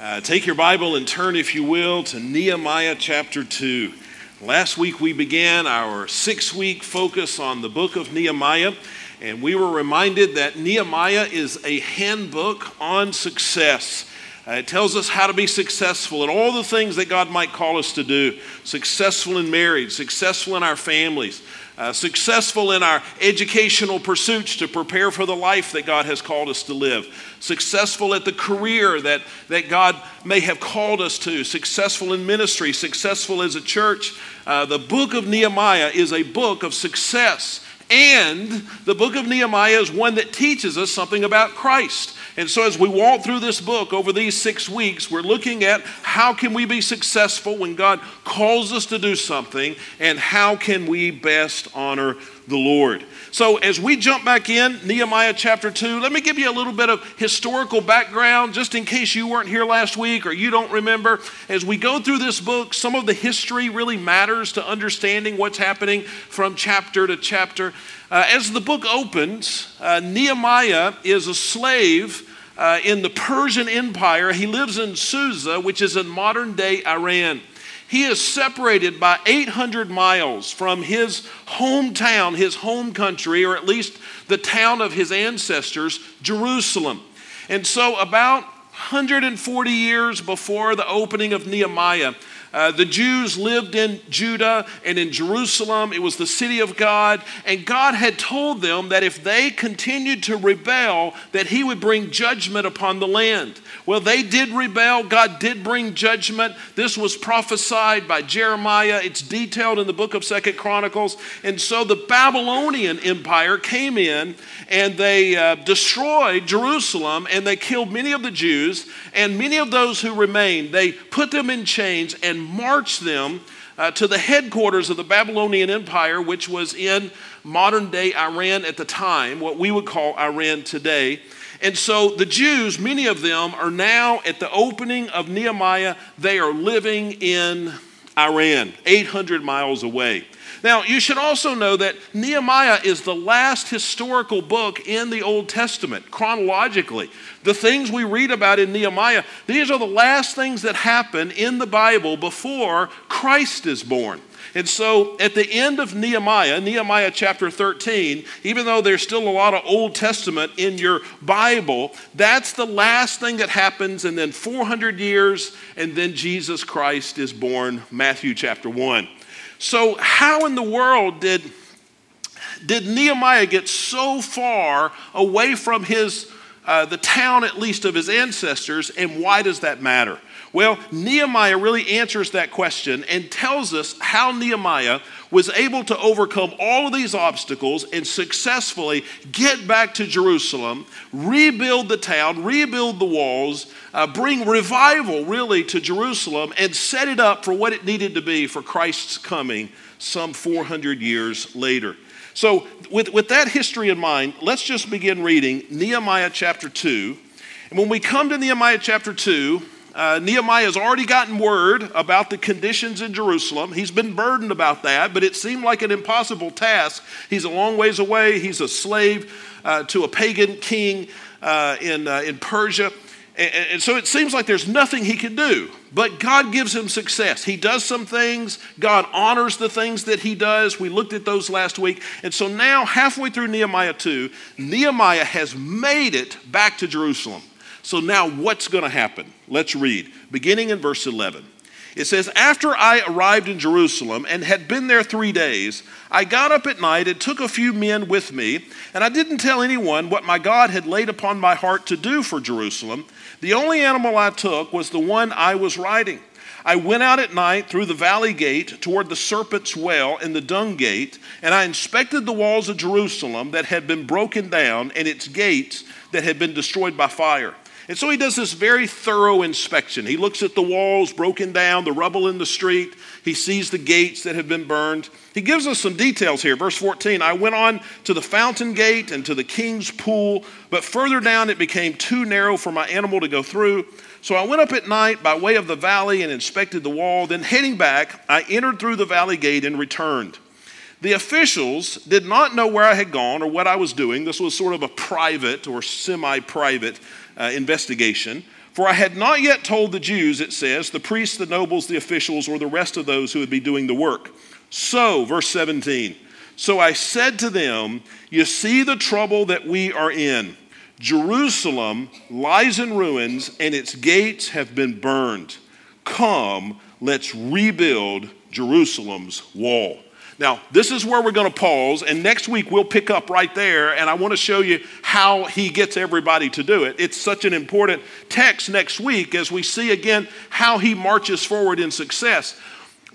Uh, take your Bible and turn, if you will, to Nehemiah chapter 2. Last week we began our six week focus on the book of Nehemiah, and we were reminded that Nehemiah is a handbook on success. Uh, it tells us how to be successful in all the things that God might call us to do successful in marriage, successful in our families, uh, successful in our educational pursuits to prepare for the life that God has called us to live, successful at the career that, that God may have called us to, successful in ministry, successful as a church. Uh, the book of Nehemiah is a book of success. And the book of Nehemiah is one that teaches us something about Christ. And so as we walk through this book over these 6 weeks, we're looking at how can we be successful when God calls us to do something and how can we best honor the Lord. So, as we jump back in, Nehemiah chapter 2, let me give you a little bit of historical background just in case you weren't here last week or you don't remember. As we go through this book, some of the history really matters to understanding what's happening from chapter to chapter. Uh, as the book opens, uh, Nehemiah is a slave. Uh, in the Persian Empire, he lives in Susa, which is in modern day Iran. He is separated by 800 miles from his hometown, his home country, or at least the town of his ancestors, Jerusalem. And so, about 140 years before the opening of Nehemiah, uh, the Jews lived in Judah and in Jerusalem. It was the city of God. And God had told them that if they continued to rebel, that he would bring judgment upon the land. Well, they did rebel. God did bring judgment. This was prophesied by Jeremiah. It's detailed in the book of Second Chronicles. And so the Babylonian Empire came in and they uh, destroyed Jerusalem and they killed many of the Jews and many of those who remained. They put them in chains and marched them uh, to the headquarters of the Babylonian Empire, which was in modern day Iran at the time, what we would call Iran today. And so the Jews, many of them, are now at the opening of Nehemiah, they are living in Iran, 800 miles away. Now, you should also know that Nehemiah is the last historical book in the Old Testament, chronologically. The things we read about in Nehemiah, these are the last things that happen in the Bible before Christ is born. And so at the end of Nehemiah, Nehemiah chapter 13, even though there's still a lot of Old Testament in your Bible, that's the last thing that happens. And then 400 years, and then Jesus Christ is born, Matthew chapter 1. So, how in the world did, did Nehemiah get so far away from his, uh, the town, at least, of his ancestors, and why does that matter? Well, Nehemiah really answers that question and tells us how Nehemiah was able to overcome all of these obstacles and successfully get back to Jerusalem, rebuild the town, rebuild the walls, uh, bring revival really to Jerusalem, and set it up for what it needed to be for Christ's coming some 400 years later. So, with, with that history in mind, let's just begin reading Nehemiah chapter 2. And when we come to Nehemiah chapter 2, uh, Nehemiah has already gotten word about the conditions in Jerusalem. He's been burdened about that, but it seemed like an impossible task. He's a long ways away. He's a slave uh, to a pagan king uh, in, uh, in Persia. And, and so it seems like there's nothing he can do. But God gives him success. He does some things. God honors the things that he does. We looked at those last week. And so now, halfway through Nehemiah 2, Nehemiah has made it back to Jerusalem. So now what's going to happen? Let's read, beginning in verse 11. It says, After I arrived in Jerusalem and had been there three days, I got up at night and took a few men with me, and I didn't tell anyone what my God had laid upon my heart to do for Jerusalem. The only animal I took was the one I was riding. I went out at night through the valley gate toward the serpent's well and the dung gate, and I inspected the walls of Jerusalem that had been broken down and its gates that had been destroyed by fire. And so he does this very thorough inspection. He looks at the walls broken down, the rubble in the street. He sees the gates that have been burned. He gives us some details here. Verse 14 I went on to the fountain gate and to the king's pool, but further down it became too narrow for my animal to go through. So I went up at night by way of the valley and inspected the wall. Then, heading back, I entered through the valley gate and returned. The officials did not know where I had gone or what I was doing. This was sort of a private or semi private uh, investigation. For I had not yet told the Jews, it says, the priests, the nobles, the officials, or the rest of those who would be doing the work. So, verse 17, so I said to them, You see the trouble that we are in. Jerusalem lies in ruins, and its gates have been burned. Come, let's rebuild Jerusalem's wall. Now, this is where we're going to pause, and next week we'll pick up right there, and I want to show you how he gets everybody to do it. It's such an important text next week as we see again how he marches forward in success.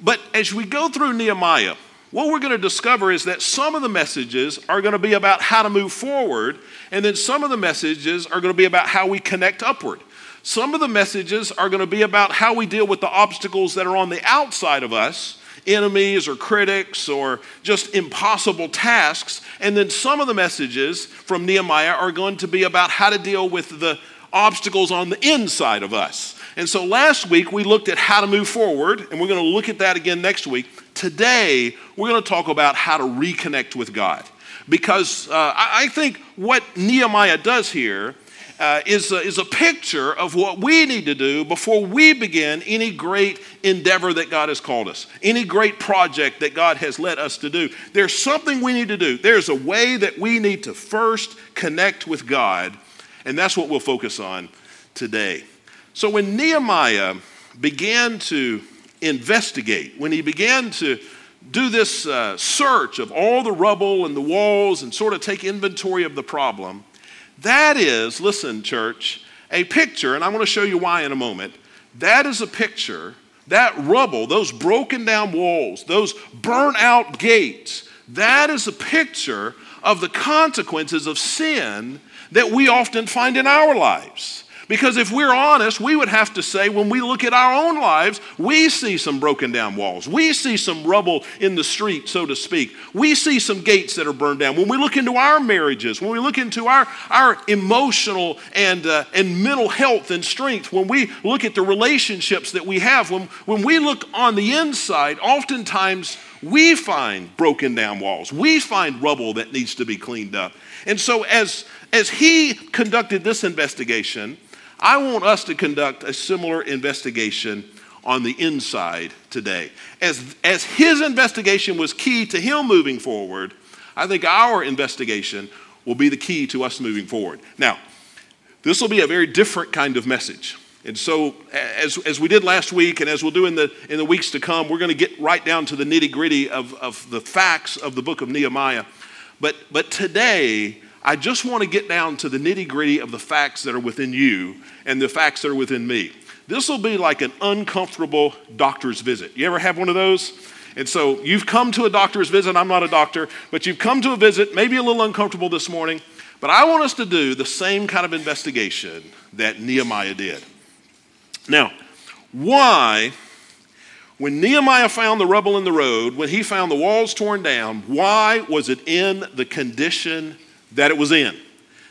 But as we go through Nehemiah, what we're going to discover is that some of the messages are going to be about how to move forward, and then some of the messages are going to be about how we connect upward. Some of the messages are going to be about how we deal with the obstacles that are on the outside of us, enemies or critics or just impossible tasks. And then some of the messages from Nehemiah are going to be about how to deal with the obstacles on the inside of us. And so last week we looked at how to move forward, and we're going to look at that again next week. Today, we're going to talk about how to reconnect with God. Because uh, I think what Nehemiah does here uh, is, a, is a picture of what we need to do before we begin any great endeavor that God has called us, any great project that God has led us to do. There's something we need to do. There's a way that we need to first connect with God, and that's what we'll focus on today. So when Nehemiah began to investigate, when he began to do this uh, search of all the rubble and the walls and sort of take inventory of the problem, that is, listen, church, a picture, and I'm going to show you why in a moment. That is a picture, that rubble, those broken down walls, those burnt out gates, that is a picture of the consequences of sin that we often find in our lives. Because if we're honest, we would have to say when we look at our own lives, we see some broken down walls. We see some rubble in the street, so to speak. We see some gates that are burned down. When we look into our marriages, when we look into our, our emotional and, uh, and mental health and strength, when we look at the relationships that we have, when, when we look on the inside, oftentimes we find broken down walls. We find rubble that needs to be cleaned up. And so, as, as he conducted this investigation, I want us to conduct a similar investigation on the inside today. As, as his investigation was key to him moving forward, I think our investigation will be the key to us moving forward. Now, this will be a very different kind of message. And so, as, as we did last week, and as we'll do in the, in the weeks to come, we're going to get right down to the nitty gritty of, of the facts of the book of Nehemiah. But, but today, I just want to get down to the nitty gritty of the facts that are within you and the facts that are within me. This will be like an uncomfortable doctor's visit. You ever have one of those? And so you've come to a doctor's visit. I'm not a doctor, but you've come to a visit, maybe a little uncomfortable this morning. But I want us to do the same kind of investigation that Nehemiah did. Now, why, when Nehemiah found the rubble in the road, when he found the walls torn down, why was it in the condition that it was in?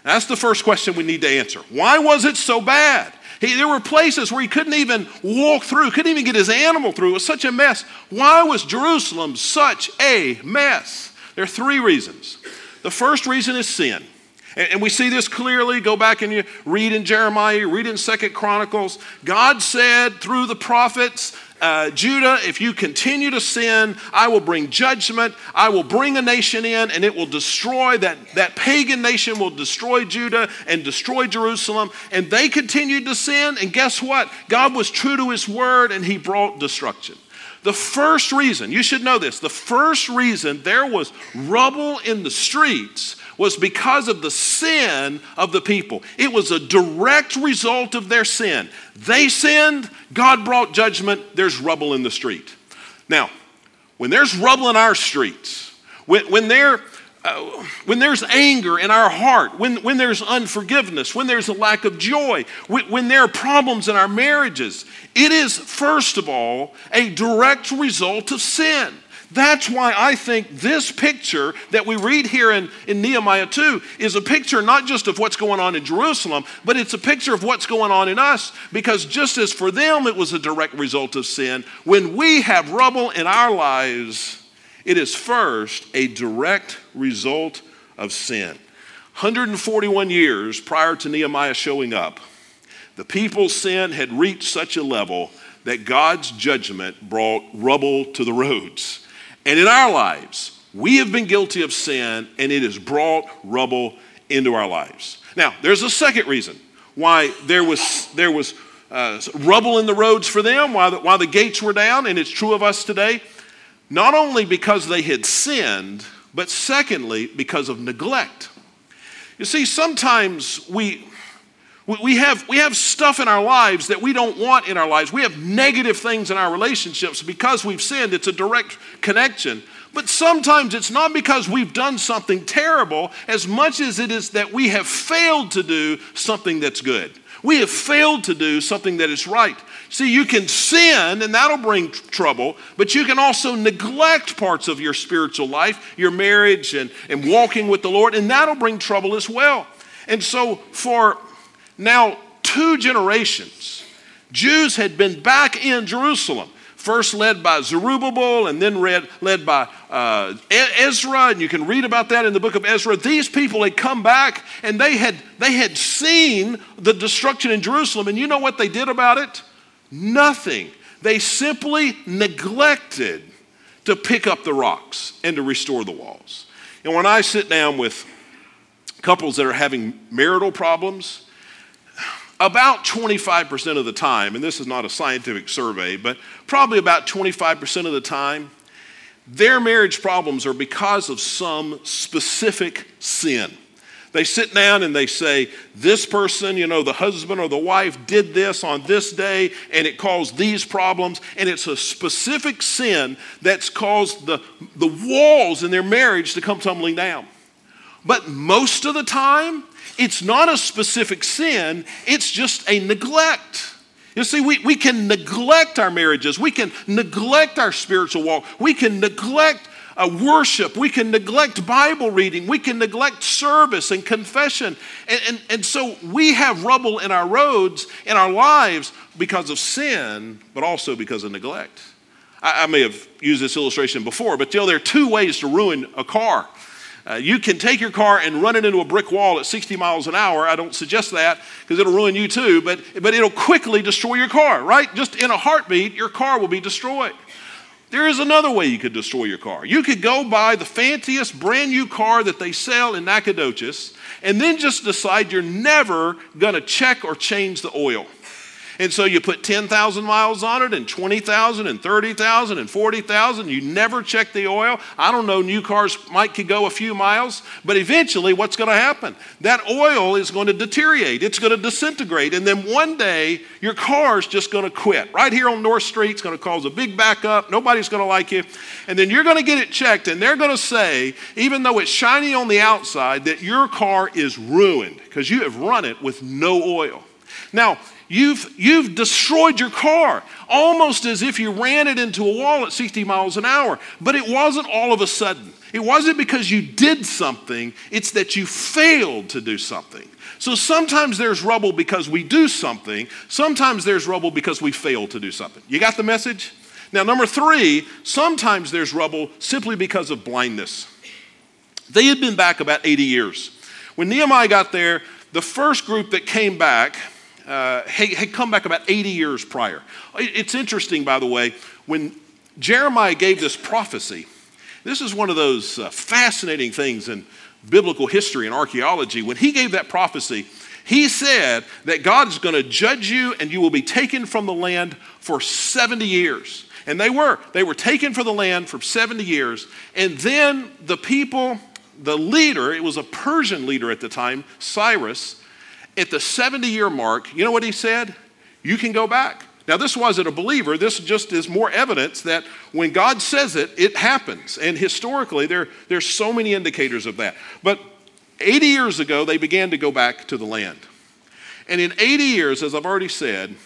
That's the first question we need to answer. Why was it so bad? He, there were places where he couldn't even walk through, couldn't even get his animal through. It was such a mess. Why was Jerusalem such a mess? There are three reasons. The first reason is sin. And, and we see this clearly. Go back and you read in Jeremiah, read in Second Chronicles. God said through the prophets, uh, Judah, if you continue to sin, I will bring judgment. I will bring a nation in, and it will destroy that, that pagan nation, will destroy Judah and destroy Jerusalem. And they continued to sin, and guess what? God was true to his word, and he brought destruction. The first reason, you should know this, the first reason there was rubble in the streets was because of the sin of the people. It was a direct result of their sin. They sinned, God brought judgment, there's rubble in the street. Now, when there's rubble in our streets, when, when, there, uh, when there's anger in our heart, when, when there's unforgiveness, when there's a lack of joy, when, when there are problems in our marriages, it is, first of all, a direct result of sin. That's why I think this picture that we read here in, in Nehemiah 2 is a picture not just of what's going on in Jerusalem, but it's a picture of what's going on in us. Because just as for them it was a direct result of sin, when we have rubble in our lives, it is first a direct result of sin. 141 years prior to Nehemiah showing up, the people's sin had reached such a level that God's judgment brought rubble to the roads. And in our lives, we have been guilty of sin and it has brought rubble into our lives. Now, there's a second reason why there was, there was uh, rubble in the roads for them while the, while the gates were down, and it's true of us today. Not only because they had sinned, but secondly, because of neglect. You see, sometimes we, we, have, we have stuff in our lives that we don't want in our lives. We have negative things in our relationships because we've sinned. It's a direct connection. But sometimes it's not because we've done something terrible as much as it is that we have failed to do something that's good. We have failed to do something that is right. See, you can sin and that'll bring trouble, but you can also neglect parts of your spiritual life, your marriage, and, and walking with the Lord, and that'll bring trouble as well. And so, for now two generations, Jews had been back in Jerusalem first led by Zerubbabel and then read, led by uh, Ezra, and you can read about that in the book of Ezra. These people had come back and they had, they had seen the destruction in Jerusalem, and you know what they did about it? Nothing. They simply neglected to pick up the rocks and to restore the walls. And when I sit down with couples that are having marital problems, about 25% of the time, and this is not a scientific survey, but probably about 25% of the time, their marriage problems are because of some specific sin. They sit down and they say, This person, you know, the husband or the wife did this on this day and it caused these problems. And it's a specific sin that's caused the, the walls in their marriage to come tumbling down. But most of the time, it's not a specific sin, it's just a neglect. You see, we, we can neglect our marriages, we can neglect our spiritual walk, we can neglect uh, worship, we can neglect Bible reading, we can neglect service and confession. And, and, and so we have rubble in our roads, in our lives, because of sin, but also because of neglect. I, I may have used this illustration before, but you know, there are two ways to ruin a car. Uh, you can take your car and run it into a brick wall at 60 miles an hour. I don't suggest that because it'll ruin you too, but, but it'll quickly destroy your car, right? Just in a heartbeat, your car will be destroyed. There is another way you could destroy your car. You could go buy the fanciest brand new car that they sell in Nacogdoches and then just decide you're never going to check or change the oil. And so you put 10,000 miles on it and 20,000 and 30,000 and 40,000. You never check the oil. I don't know, new cars might could go a few miles, but eventually what's going to happen? That oil is going to deteriorate. It's going to disintegrate. And then one day your car's just going to quit. Right here on North Street, it's going to cause a big backup. Nobody's going to like you. And then you're going to get it checked and they're going to say, even though it's shiny on the outside, that your car is ruined because you have run it with no oil. Now, You've, you've destroyed your car almost as if you ran it into a wall at 60 miles an hour. But it wasn't all of a sudden. It wasn't because you did something, it's that you failed to do something. So sometimes there's rubble because we do something, sometimes there's rubble because we fail to do something. You got the message? Now, number three, sometimes there's rubble simply because of blindness. They had been back about 80 years. When Nehemiah got there, the first group that came back, uh, had, had come back about 80 years prior. It's interesting, by the way, when Jeremiah gave this prophecy, this is one of those uh, fascinating things in biblical history and archaeology. When he gave that prophecy, he said that God is going to judge you and you will be taken from the land for 70 years. And they were. They were taken from the land for 70 years. And then the people, the leader, it was a Persian leader at the time, Cyrus, at the 70 year mark, you know what he said? You can go back. Now, this wasn't a believer. This just is more evidence that when God says it, it happens. And historically, there, there's so many indicators of that. But 80 years ago, they began to go back to the land. And in 80 years, as I've already said,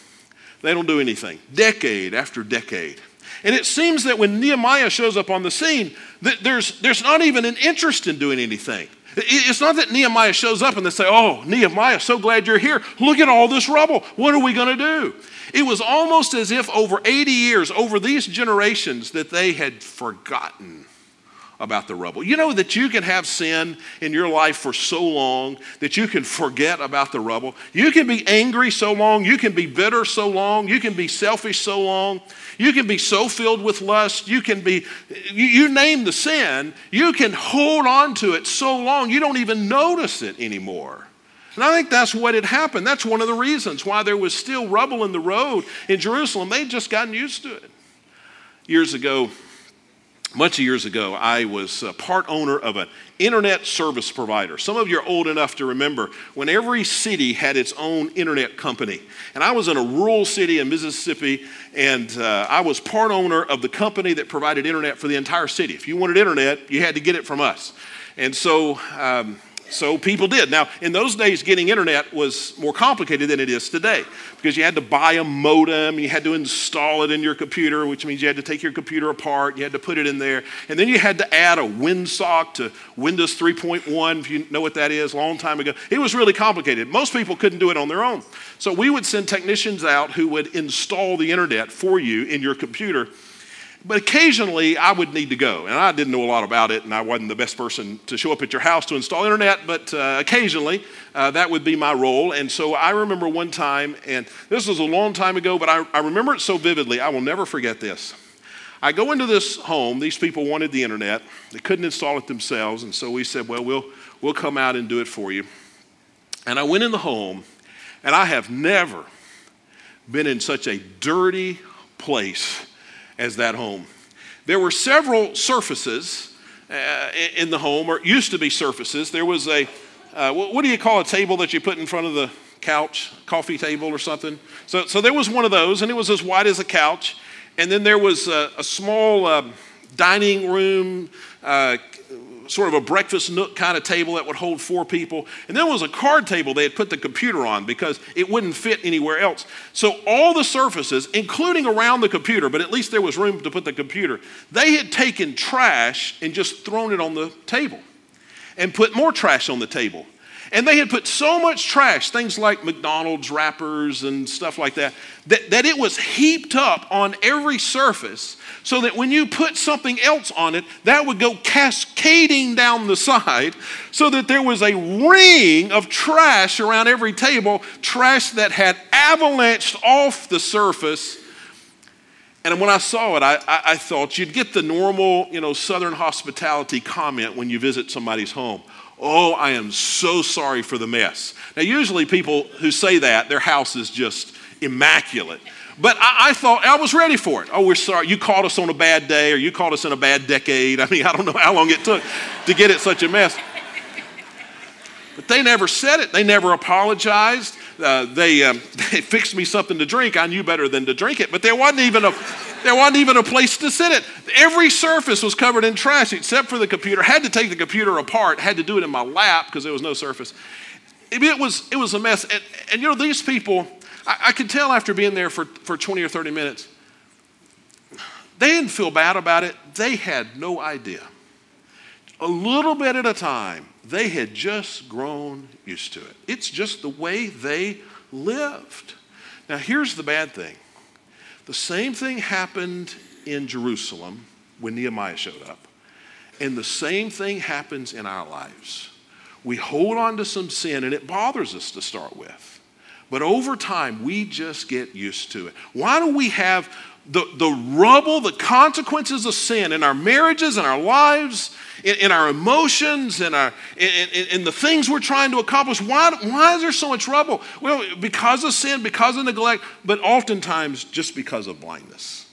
they don't do anything, decade after decade. And it seems that when Nehemiah shows up on the scene, that there's, there's not even an interest in doing anything. It's not that Nehemiah shows up and they say, Oh, Nehemiah, so glad you're here. Look at all this rubble. What are we going to do? It was almost as if over 80 years, over these generations, that they had forgotten about the rubble. You know that you can have sin in your life for so long that you can forget about the rubble. You can be angry so long, you can be bitter so long, you can be selfish so long, you can be so filled with lust, you can be, you, you name the sin, you can hold on to it so long you don't even notice it anymore. And I think that's what had happened. That's one of the reasons why there was still rubble in the road in Jerusalem. They'd just gotten used to it. Years ago, much years ago, I was part owner of an internet service provider. Some of you are old enough to remember when every city had its own internet company. And I was in a rural city in Mississippi, and uh, I was part owner of the company that provided internet for the entire city. If you wanted internet, you had to get it from us. And so, um, so people did. Now, in those days, getting internet was more complicated than it is today because you had to buy a modem, you had to install it in your computer, which means you had to take your computer apart, you had to put it in there, and then you had to add a WinSock to Windows 3.1, if you know what that is, a long time ago. It was really complicated. Most people couldn't do it on their own. So we would send technicians out who would install the internet for you in your computer but occasionally I would need to go, and I didn't know a lot about it, and I wasn't the best person to show up at your house to install internet, but uh, occasionally uh, that would be my role. And so I remember one time, and this was a long time ago, but I, I remember it so vividly, I will never forget this. I go into this home, these people wanted the internet, they couldn't install it themselves, and so we said, Well, we'll, we'll come out and do it for you. And I went in the home, and I have never been in such a dirty place as that home. There were several surfaces uh, in the home, or used to be surfaces. There was a, uh, what do you call a table that you put in front of the couch, coffee table or something? So, so there was one of those, and it was as wide as a couch. And then there was a, a small uh, dining room, uh, sort of a breakfast nook kind of table that would hold four people. And then was a card table they had put the computer on because it wouldn't fit anywhere else. So all the surfaces, including around the computer, but at least there was room to put the computer, they had taken trash and just thrown it on the table and put more trash on the table. And they had put so much trash, things like McDonald's wrappers and stuff like that, that, that it was heaped up on every surface so that when you put something else on it, that would go cascading down the side so that there was a ring of trash around every table, trash that had avalanched off the surface. And when I saw it, I, I, I thought you'd get the normal, you know, Southern hospitality comment when you visit somebody's home. Oh, I am so sorry for the mess. Now, usually people who say that, their house is just immaculate. But I, I, thought I was ready for it. Oh, we're sorry. You caught us on a bad day or you caught us in a bad decade. I mean, I don't know how long it took to get it such a mess. But they never said it. They never apologized. Uh, they, um, they fixed me something to drink. I knew better than to drink it. But there wasn't even a there wasn't even a place to sit it. Every surface was covered in trash except for the computer. Had to take the computer apart. Had to do it in my lap because there was no surface. It, was it was a mess. And, and you know these people. I, I could tell after being there for, for 20 or 30 minutes. They didn't feel bad about it. They had no idea. A little bit at a time, they had just grown used to it. It's just the way they lived. Now, here's the bad thing the same thing happened in Jerusalem when Nehemiah showed up, and the same thing happens in our lives. We hold on to some sin, and it bothers us to start with. But over time, we just get used to it. Why do we have the, the rubble, the consequences of sin in our marriages, in our lives, in, in our emotions, in, our, in, in, in, the things we're trying to accomplish. Why, why is there so much rubble? Well, because of sin, because of neglect, but oftentimes just because of blindness.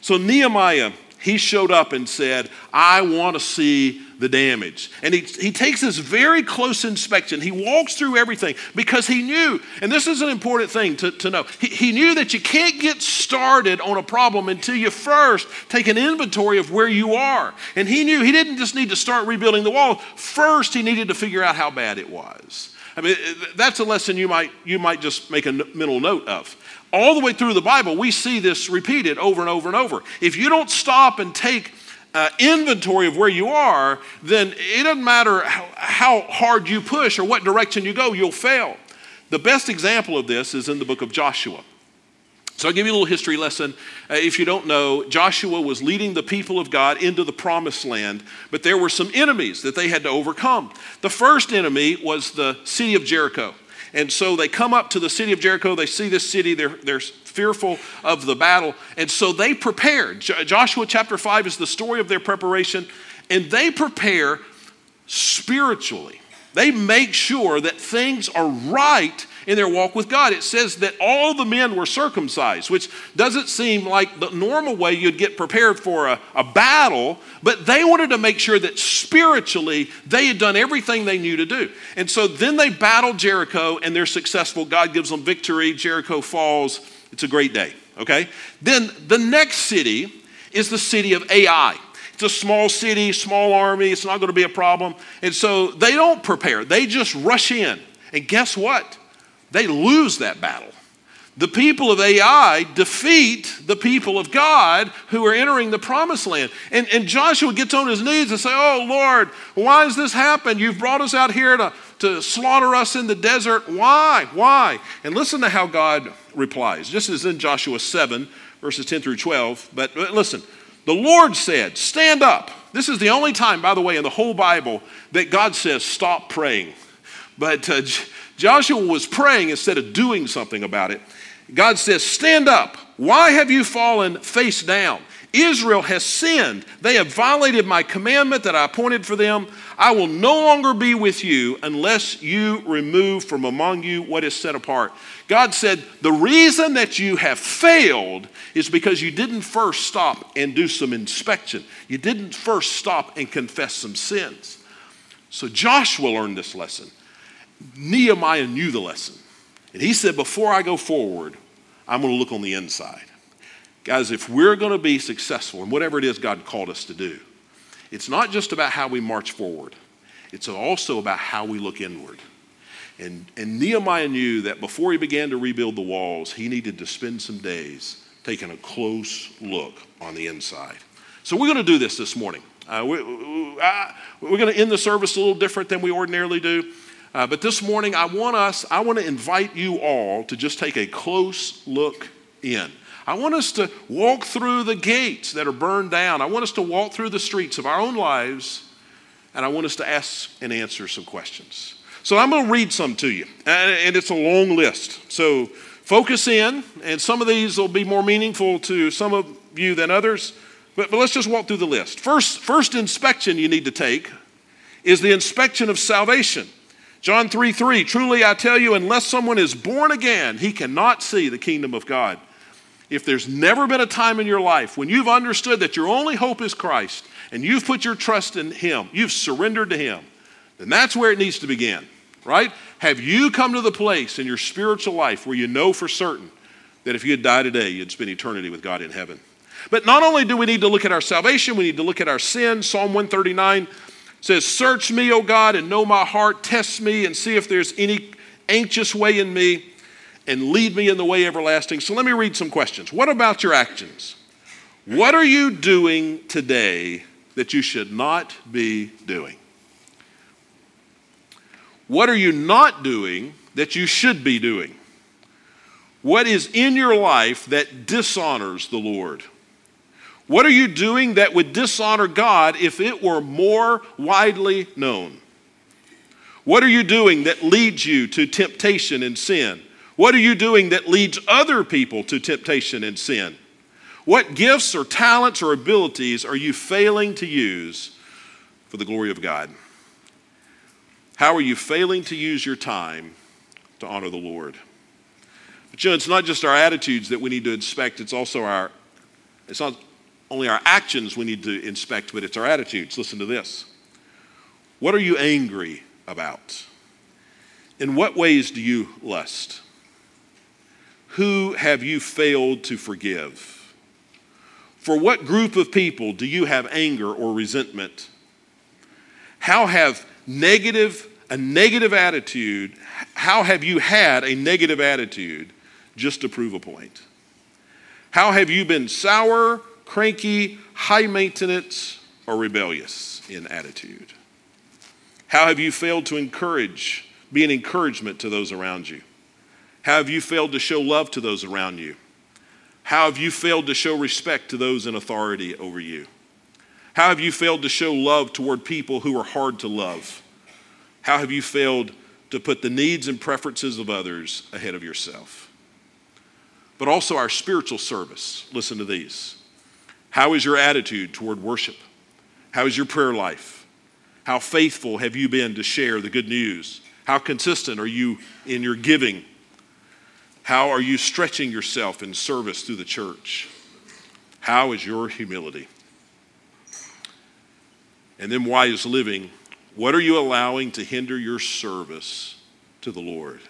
So Nehemiah, he showed up and said, I want to see the damage. And he, he takes this very close inspection. He walks through everything because he knew, and this is an important thing to, to know, he, he knew that you can't get started on a problem until you first take an inventory of where you are. And he knew he didn't just need to start rebuilding the wall, first, he needed to figure out how bad it was. I mean, that's a lesson you might, you might just make a mental note of. All the way through the Bible, we see this repeated over and over and over. If you don't stop and take uh, inventory of where you are, then it doesn't matter how, how hard you push or what direction you go, you'll fail. The best example of this is in the book of Joshua. So I'll give you a little history lesson. Uh, if you don't know, Joshua was leading the people of God into the promised land, but there were some enemies that they had to overcome. The first enemy was the city of Jericho. And so they come up to the city of Jericho, they see this city, they're, they're fearful of the battle, and so they prepared. Joshua chapter 5 is the story of their preparation, and they prepare spiritually. They make sure that things are right in their walk with God. It says that all the men were circumcised, which doesn't seem like the normal way you'd get prepared for a, a battle, but they wanted to make sure that spiritually they had done everything they knew to do. And so then they battled Jericho and they're successful. God gives them victory. Jericho falls. It's a great day, okay? Then the next city is the city of Ai. It's a small city, small army. It's not going to be a problem. And so they don't prepare, they just rush in. And guess what? They lose that battle. The people of Ai defeat the people of God who are entering the promised land. And, and Joshua gets on his knees and say, Oh Lord, why has this happened? You've brought us out here to, to slaughter us in the desert. Why? Why? And listen to how God replies. Just as in Joshua 7, verses 10 through 12. But listen, the Lord said, Stand up. This is the only time, by the way, in the whole Bible that God says, Stop praying. But uh, Joshua was praying instead of doing something about it. God says, Stand up. Why have you fallen face down? Israel has sinned. They have violated my commandment that I appointed for them. I will no longer be with you unless you remove from among you what is set apart. God said, The reason that you have failed is because you didn't first stop and do some inspection. You didn't first stop and confess some sins. So Joshua learned this lesson. Nehemiah knew the lesson. And he said, Before I go forward, I'm going to look on the inside. Guys, if we're going to be successful in whatever it is God called us to do, it's not just about how we march forward, it's also about how we look inward. And, and Nehemiah knew that before he began to rebuild the walls, he needed to spend some days taking a close look on the inside. So we're going to do this this morning. Uh, we, we're going to end the service a little different than we ordinarily do. Uh, but this morning, I want us, I want to invite you all to just take a close look in. I want us to walk through the gates that are burned down. I want us to walk through the streets of our own lives, and I want us to ask and answer some questions. So I'm going to read some to you, and it's a long list. So focus in, and some of these will be more meaningful to some of you than others. But, but let's just walk through the list. First, first inspection you need to take is the inspection of salvation. John 3 3, truly I tell you, unless someone is born again, he cannot see the kingdom of God. If there's never been a time in your life when you've understood that your only hope is Christ and you've put your trust in Him, you've surrendered to Him, then that's where it needs to begin, right? Have you come to the place in your spiritual life where you know for certain that if you had died today, you'd spend eternity with God in heaven? But not only do we need to look at our salvation, we need to look at our sin. Psalm 139 says, Search me, O God, and know my heart. Test me and see if there's any anxious way in me and lead me in the way everlasting. So let me read some questions. What about your actions? What are you doing today that you should not be doing? What are you not doing that you should be doing? What is in your life that dishonors the Lord? What are you doing that would dishonor God if it were more widely known? What are you doing that leads you to temptation and sin? What are you doing that leads other people to temptation and sin? What gifts or talents or abilities are you failing to use for the glory of God? How are you failing to use your time to honor the Lord? But you know, it's not just our attitudes that we need to inspect, it's also our, it's not only our actions we need to inspect, but it's our attitudes. Listen to this. What are you angry about? In what ways do you lust? Who have you failed to forgive? For what group of people do you have anger or resentment? How have negative a negative attitude, how have you had a negative attitude just to prove a point? How have you been sour, cranky, high maintenance, or rebellious in attitude? How have you failed to encourage, be an encouragement to those around you? How have you failed to show love to those around you? How have you failed to show respect to those in authority over you? How have you failed to show love toward people who are hard to love? How have you failed to put the needs and preferences of others ahead of yourself? But also our spiritual service. Listen to these. How is your attitude toward worship? How is your prayer life? How faithful have you been to share the good news? How consistent are you in your giving? How are you stretching yourself in service through the church? How is your humility? And then, wise living what are you allowing to hinder your service to the Lord?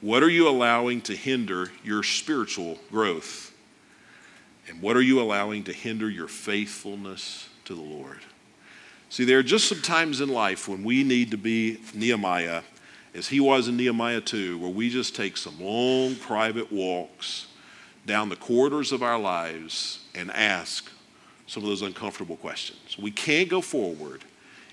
What are you allowing to hinder your spiritual growth? And what are you allowing to hinder your faithfulness to the Lord? See, there are just some times in life when we need to be Nehemiah, as he was in Nehemiah 2, where we just take some long private walks down the corridors of our lives and ask some of those uncomfortable questions. We can't go forward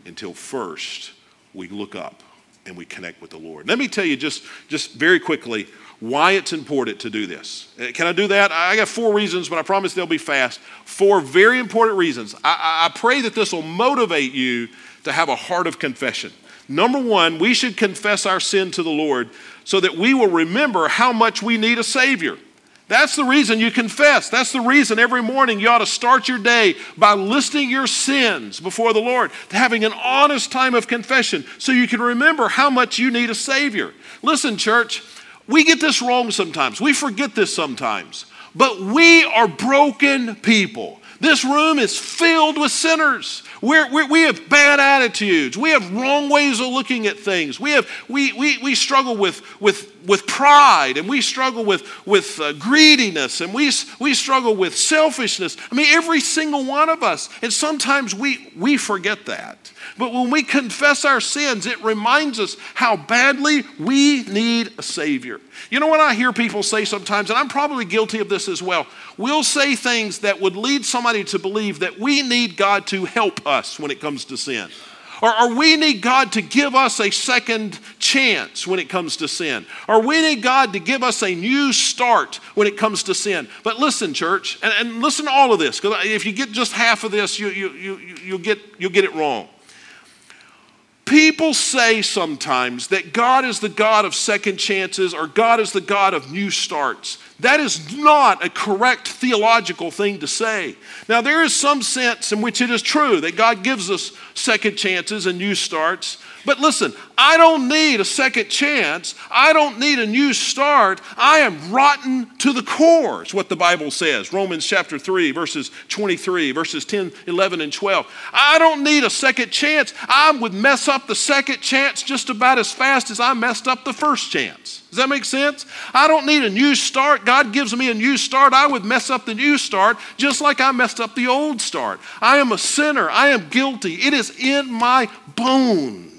until first we look up and we connect with the Lord. Let me tell you just, just very quickly why it's important to do this. Uh, can I do that? I got four reasons, but I promise they'll be fast. Four very important reasons. I, I pray that this will motivate you to have a heart of confession. Number one, we should confess our sin to the Lord so that we will remember how much we need a Savior. That's the reason you confess. That's the reason every morning you ought to start your day by listing your sins before the Lord, having an honest time of confession so you can remember how much you need a Savior. Listen, church, we get this wrong sometimes. We forget this sometimes. But we are broken people. This room is filled with sinners. We're, we're, we have bad attitudes. We have wrong ways of looking at things. We, have, we, we, we struggle with, with, with pride and we struggle with, with uh, greediness and we, we struggle with selfishness. I mean, every single one of us. And sometimes we, we forget that. But when we confess our sins, it reminds us how badly we need a Savior. You know what I hear people say sometimes, and I'm probably guilty of this as well. We'll say things that would lead somebody to believe that we need God to help us when it comes to sin. Or, or, we need God to give us a second chance when it comes to sin. Or we need God to give us a new start when it comes to sin. But listen, church, and, and listen to all of this, because if you get just half of this, you, you, you, you'll, get, you'll get it wrong. People say sometimes that God is the God of second chances or God is the God of new starts. That is not a correct theological thing to say. Now, there is some sense in which it is true that God gives us second chances and new starts. But listen, I don't need a second chance. I don't need a new start. I am rotten to the core, is what the Bible says. Romans chapter 3, verses 23, verses 10, 11, and 12. I don't need a second chance. I would mess up the second chance just about as fast as I messed up the first chance. Does that make sense? I don't need a new start. God gives me a new start. I would mess up the new start just like I messed up the old start. I am a sinner. I am guilty. It is in my bones.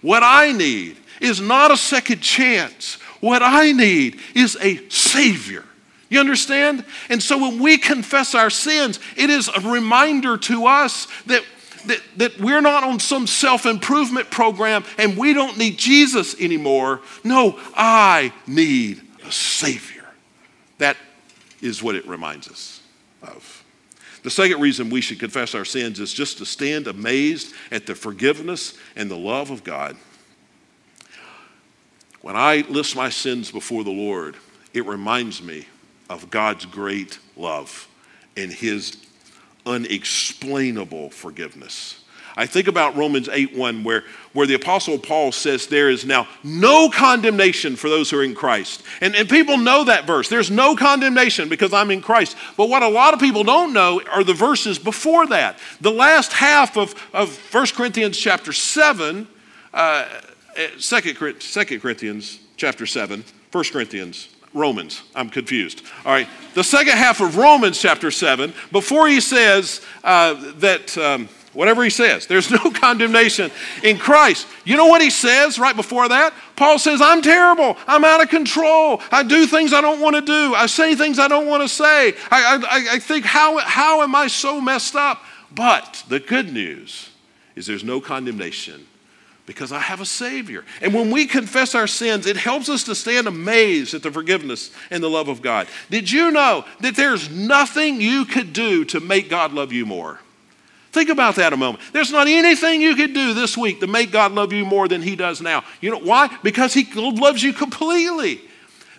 What I need is not a second chance. What I need is a Savior. You understand? And so when we confess our sins, it is a reminder to us that, that, that we're not on some self improvement program and we don't need Jesus anymore. No, I need a Savior. That is what it reminds us of. The second reason we should confess our sins is just to stand amazed at the forgiveness and the love of God. When I list my sins before the Lord, it reminds me of God's great love and his unexplainable forgiveness. I think about Romans 8 1, where, where the Apostle Paul says there is now no condemnation for those who are in Christ. And, and people know that verse. There's no condemnation because I'm in Christ. But what a lot of people don't know are the verses before that. The last half of, of 1 Corinthians chapter 7, uh, 2 Corinthians chapter 7, 1 Corinthians Romans. I'm confused. All right. The second half of Romans chapter 7, before he says uh, that um, whatever he says. There's no condemnation in Christ. You know what he says right before that? Paul says, I'm terrible. I'm out of control. I do things I don't want to do. I say things I don't want to say. I, I, I think, how, how am I so messed up? But the good news is there's no condemnation Because I have a Savior. And when we confess our sins, it helps us to stand amazed at the forgiveness and the love of God. Did you know that there's nothing you could do to make God love you more? Think about that a moment. There's not anything you could do this week to make God love you more than He does now. You know why? Because He loves you completely.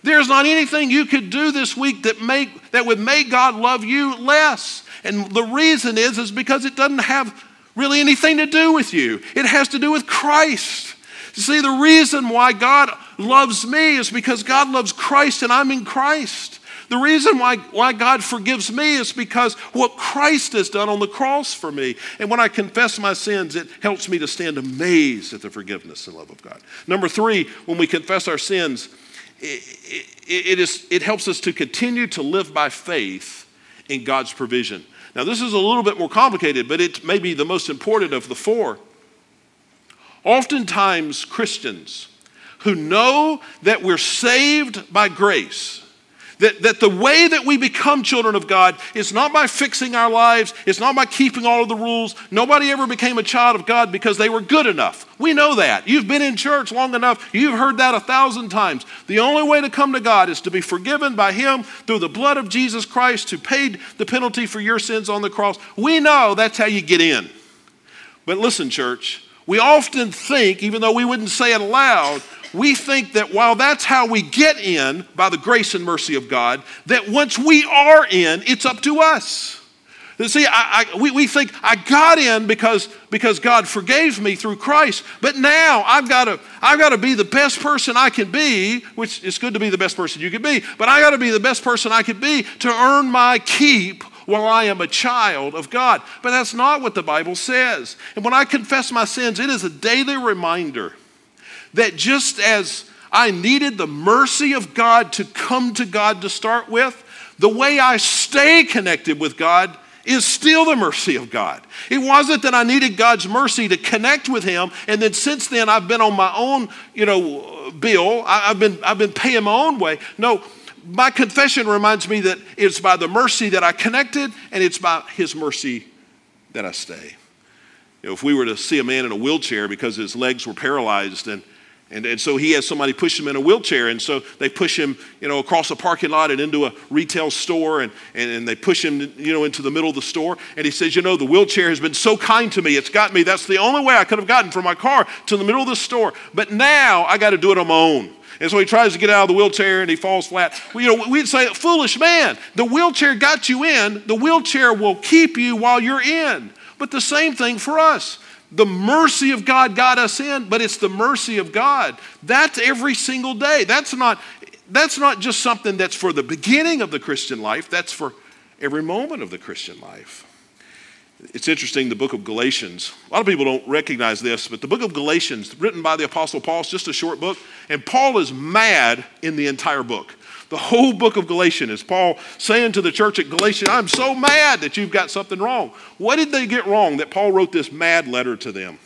There's not anything you could do this week that make that would make God love you less. And the reason is is because it doesn't have really anything to do with you. It has to do with Christ. See, the reason why God loves me is because God loves Christ and I'm in Christ. The reason why, why God forgives me is because what Christ has done on the cross for me. And when I confess my sins, it helps me to stand amazed at the forgiveness and love of God. Number three, when we confess our sins, it, it, it, is, it helps us to continue to live by faith in God's provision. Now, this is a little bit more complicated, but it may be the most important of the four. Oftentimes, Christians who know that we're saved by grace, that, that the way that we become children of God is not by fixing our lives, it's not by keeping all of the rules. Nobody ever became a child of God because they were good enough. We know that. You've been in church long enough, you've heard that a thousand times. The only way to come to God is to be forgiven by Him through the blood of Jesus Christ who paid the penalty for your sins on the cross. We know that's how you get in. But listen, church, we often think, even though we wouldn't say it aloud, we think that while that's how we get in by the grace and mercy of God, that once we are in, it's up to us. See, I, I, we, we think I got in because, because God forgave me through Christ, but now I've got to I've got to be the best person I can be, which is good to be the best person you can be, but I got to be the best person I can be to earn my keep while I am a child of God. But that's not what the Bible says. And when I confess my sins, it is a daily reminder that just as I needed the mercy of God to come to God to start with, the way I stay connected with God is still the mercy of God. It wasn't that I needed God's mercy to connect with Him, and then since then I've been on my own, you know, bill. I've been I've been paying my own way. No, my confession reminds me that it's by the mercy that I connected, and it's by His mercy that I stay. You know, if we were to see a man in a wheelchair because his legs were paralyzed and and, and so he has somebody push him in a wheelchair. And so they push him, you know, across a parking lot and into a retail store. And, and, and they push him, you know, into the middle of the store. And he says, you know, the wheelchair has been so kind to me. It's got me. That's the only way I could have gotten from my car to the middle of the store. But now I got to do it on my own. And so he tries to get out of the wheelchair and he falls flat. Well, you know, we'd say, foolish man, the wheelchair got you in. The wheelchair will keep you while you're in. But the same thing for us. The mercy of God got us in, but it's the mercy of God. That's every single day. That's not, that's not just something that's for the beginning of the Christian life, that's for every moment of the Christian life. It's interesting, the book of Galatians. A lot of people don't recognize this, but the book of Galatians, written by the Apostle Paul, is just a short book, and Paul is mad in the entire book. The whole book of Galatians is Paul saying to the church at Galatia, I'm so mad that you've got something wrong. What did they get wrong that Paul wrote this mad letter to them?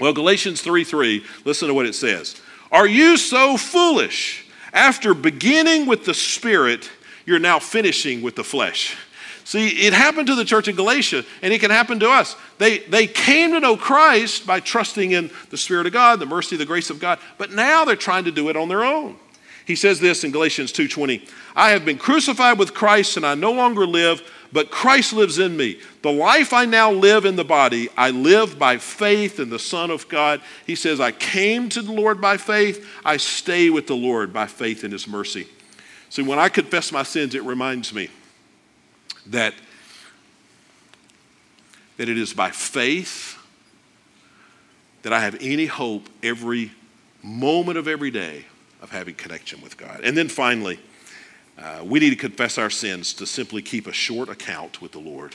Well, Galatians 3 3, listen to what it says. Are you so foolish? After beginning with the Spirit, you're now finishing with the flesh. See, it happened to the church in Galatia, and it can happen to us. They, they came to know Christ by trusting in the Spirit of God, the mercy, the grace of God, but now they're trying to do it on their own. He says this in Galatians 2:20, I have been crucified with Christ and I no longer live, but Christ lives in me. The life I now live in the body, I live by faith in the Son of God. He says, I came to the Lord by faith, I stay with the Lord by faith in his mercy. See, when I confess my sins, it reminds me that, that it is by faith that I have any hope every moment of every day of having connection with God. And then finally, uh, we need to confess our sins to simply keep a short account with the Lord.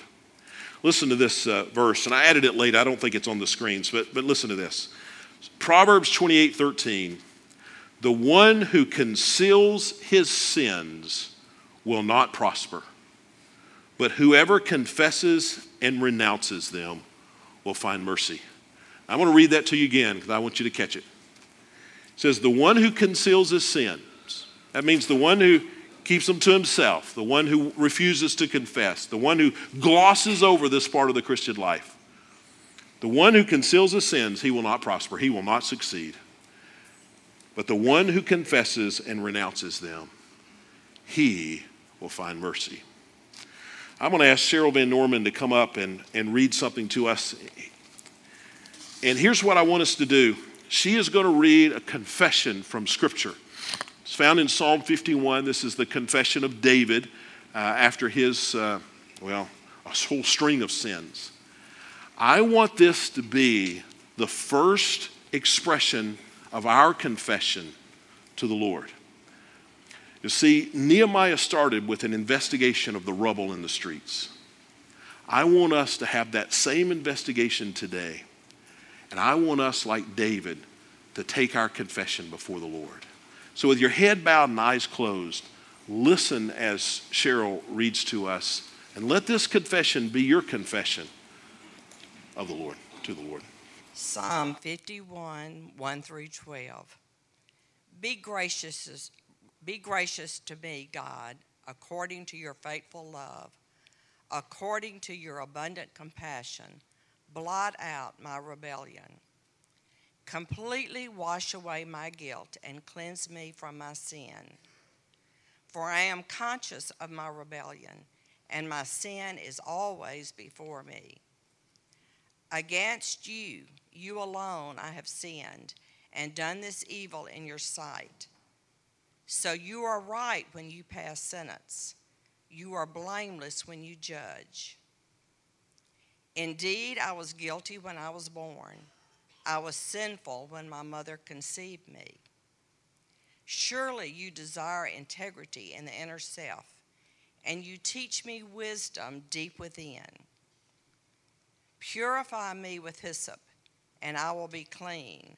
Listen to this uh, verse, and I added it late. I don't think it's on the screens, but, but listen to this. Proverbs 28 13. The one who conceals his sins will not prosper, but whoever confesses and renounces them will find mercy. I want to read that to you again because I want you to catch it says, The one who conceals his sins, that means the one who keeps them to himself, the one who refuses to confess, the one who glosses over this part of the Christian life, The one who conceals his sins, he will not prosper, he will not succeed. But the one who confesses and renounces them, he will find mercy. I'm going to ask Cheryl Van Norman to come up and, and read something to us. And here's what I want us to do she is going to read a confession from Scripture. It's found in Psalm 51. This is the confession of David uh, after his, uh, well, a whole string of sins. I want this to be the first expression of our confession to the Lord. You see, Nehemiah started with an investigation of the rubble in the streets. I want us to have that same investigation today. And I want us, like David, to take our confession before the Lord. So, with your head bowed and eyes closed, listen as Cheryl reads to us, and let this confession be your confession of the Lord, to the Lord. Psalm 51, 1 through 12. Be gracious, be gracious to me, God, according to your faithful love, according to your abundant compassion. Blot out my rebellion. Completely wash away my guilt and cleanse me from my sin. For I am conscious of my rebellion, and my sin is always before me. Against you, you alone, I have sinned and done this evil in your sight. So you are right when you pass sentence. You are blameless when you judge. Indeed, I was guilty when I was born. I was sinful when my mother conceived me. Surely you desire integrity in the inner self, and you teach me wisdom deep within. Purify me with hyssop, and I will be clean.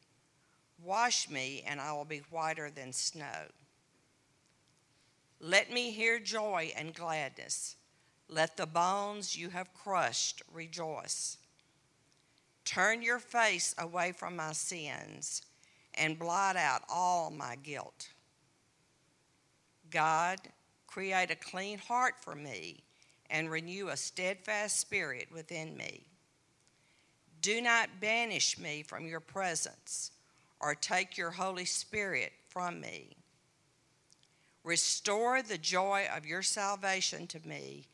Wash me, and I will be whiter than snow. Let me hear joy and gladness. Let the bones you have crushed rejoice. Turn your face away from my sins and blot out all my guilt. God, create a clean heart for me and renew a steadfast spirit within me. Do not banish me from your presence or take your Holy Spirit from me. Restore the joy of your salvation to me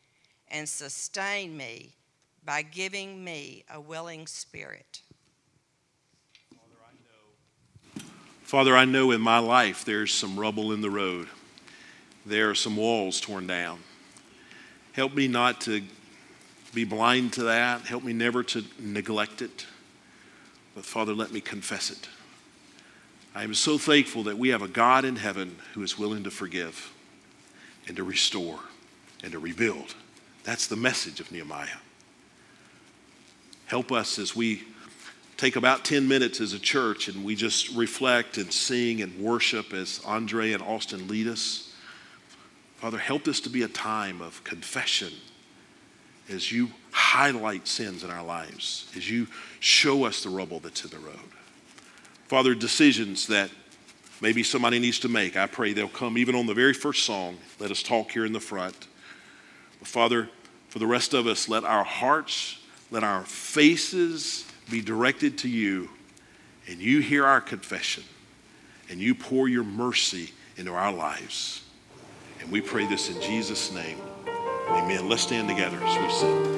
and sustain me by giving me a willing spirit. Father, I know in my life there's some rubble in the road. There are some walls torn down. Help me not to be blind to that. Help me never to neglect it. But Father, let me confess it. I am so thankful that we have a God in heaven who is willing to forgive and to restore and to rebuild. That's the message of Nehemiah. Help us as we take about 10 minutes as a church and we just reflect and sing and worship as Andre and Austin lead us. Father, help this to be a time of confession as you highlight sins in our lives, as you show us the rubble that's in the road. Father, decisions that maybe somebody needs to make, I pray they'll come even on the very first song. Let us talk here in the front. Father, for the rest of us, let our hearts, let our faces be directed to you, and you hear our confession, and you pour your mercy into our lives. And we pray this in Jesus' name. Amen. Let's stand together as we sing.